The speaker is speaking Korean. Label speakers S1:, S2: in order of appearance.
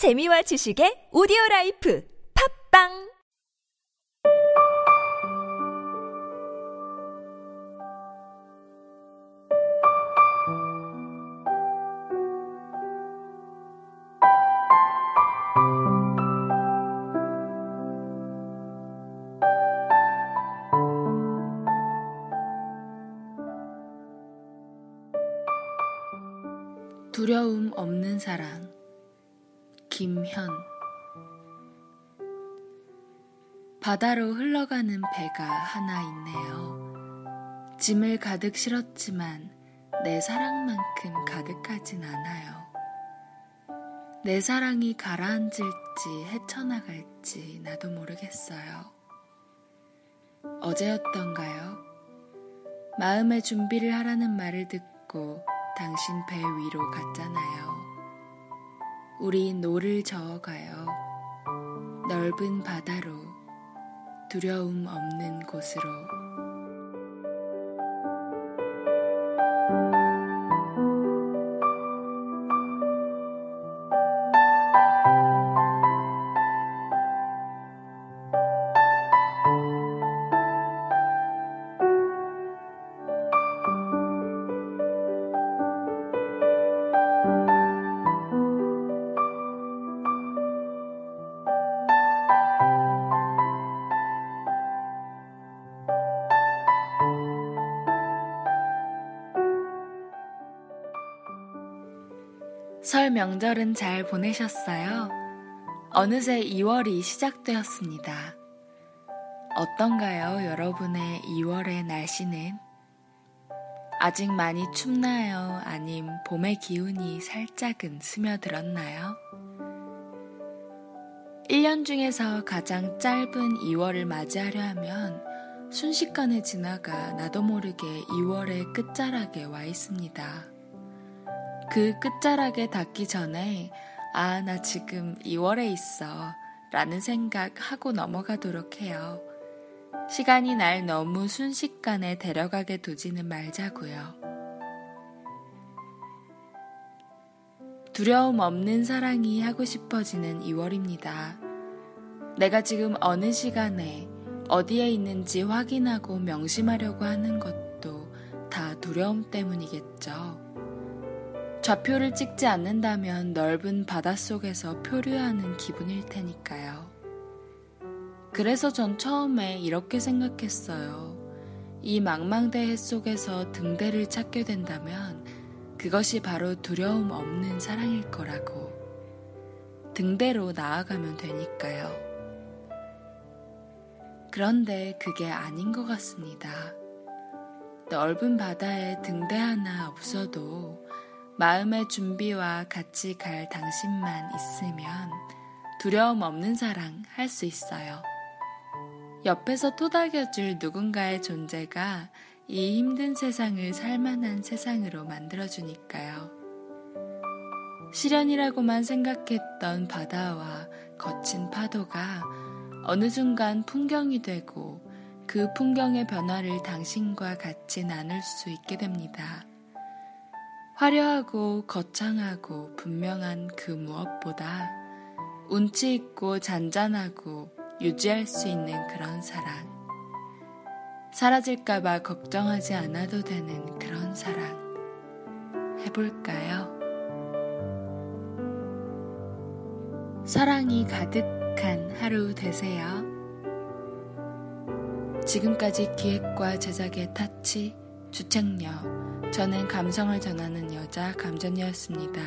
S1: 재미와 지식의 오디오 라이프 팝빵!
S2: 두려움 없는 사랑 김현 바다로 흘러가는 배가 하나 있네요. 짐을 가득 실었지만 내 사랑만큼 가득하진 않아요. 내 사랑이 가라앉을지 헤쳐나갈지 나도 모르겠어요. 어제였던가요? 마음의 준비를 하라는 말을 듣고 당신 배 위로 갔잖아요. 우리 노를 저어가요. 넓은 바다로 두려움 없는 곳으로. 설 명절은 잘 보내셨어요? 어느새 2월이 시작되었습니다. 어떤가요, 여러분의 2월의 날씨는? 아직 많이 춥나요? 아님 봄의 기운이 살짝은 스며들었나요? 1년 중에서 가장 짧은 2월을 맞이하려 하면 순식간에 지나가 나도 모르게 2월의 끝자락에 와 있습니다. 그 끝자락에 닿기 전에, 아, 나 지금 2월에 있어. 라는 생각 하고 넘어가도록 해요. 시간이 날 너무 순식간에 데려가게 두지는 말자고요. 두려움 없는 사랑이 하고 싶어지는 2월입니다. 내가 지금 어느 시간에 어디에 있는지 확인하고 명심하려고 하는 것도 다 두려움 때문이겠죠. 좌표를 찍지 않는다면 넓은 바닷속에서 표류하는 기분일 테니까요. 그래서 전 처음에 이렇게 생각했어요. 이 망망대해 속에서 등대를 찾게 된다면 그것이 바로 두려움 없는 사랑일 거라고. 등대로 나아가면 되니까요. 그런데 그게 아닌 것 같습니다. 넓은 바다에 등대 하나 없어도 마음의 준비와 같이 갈 당신만 있으면 두려움 없는 사랑 할 수 있어요. 옆에서 토닥여줄 누군가의 존재가 이 힘든 세상을 살만한 세상으로 만들어주니까요. 시련이라고만 생각했던 바다와 거친 파도가 어느 순간 풍경이 되고 그 풍경의 변화를 당신과 같이 나눌 수 있게 됩니다. 화려하고 거창하고 분명한 그 무엇보다 운치 있고 잔잔하고 유지할 수 있는 그런 사랑. 사라질까봐 걱정하지 않아도 되는 그런 사랑. 해볼까요? 사랑이 가득한 하루 되세요. 지금까지 기획과 제작의 타치, 주책녀, 저는 감성을 전하는 여자 감전이었습니다.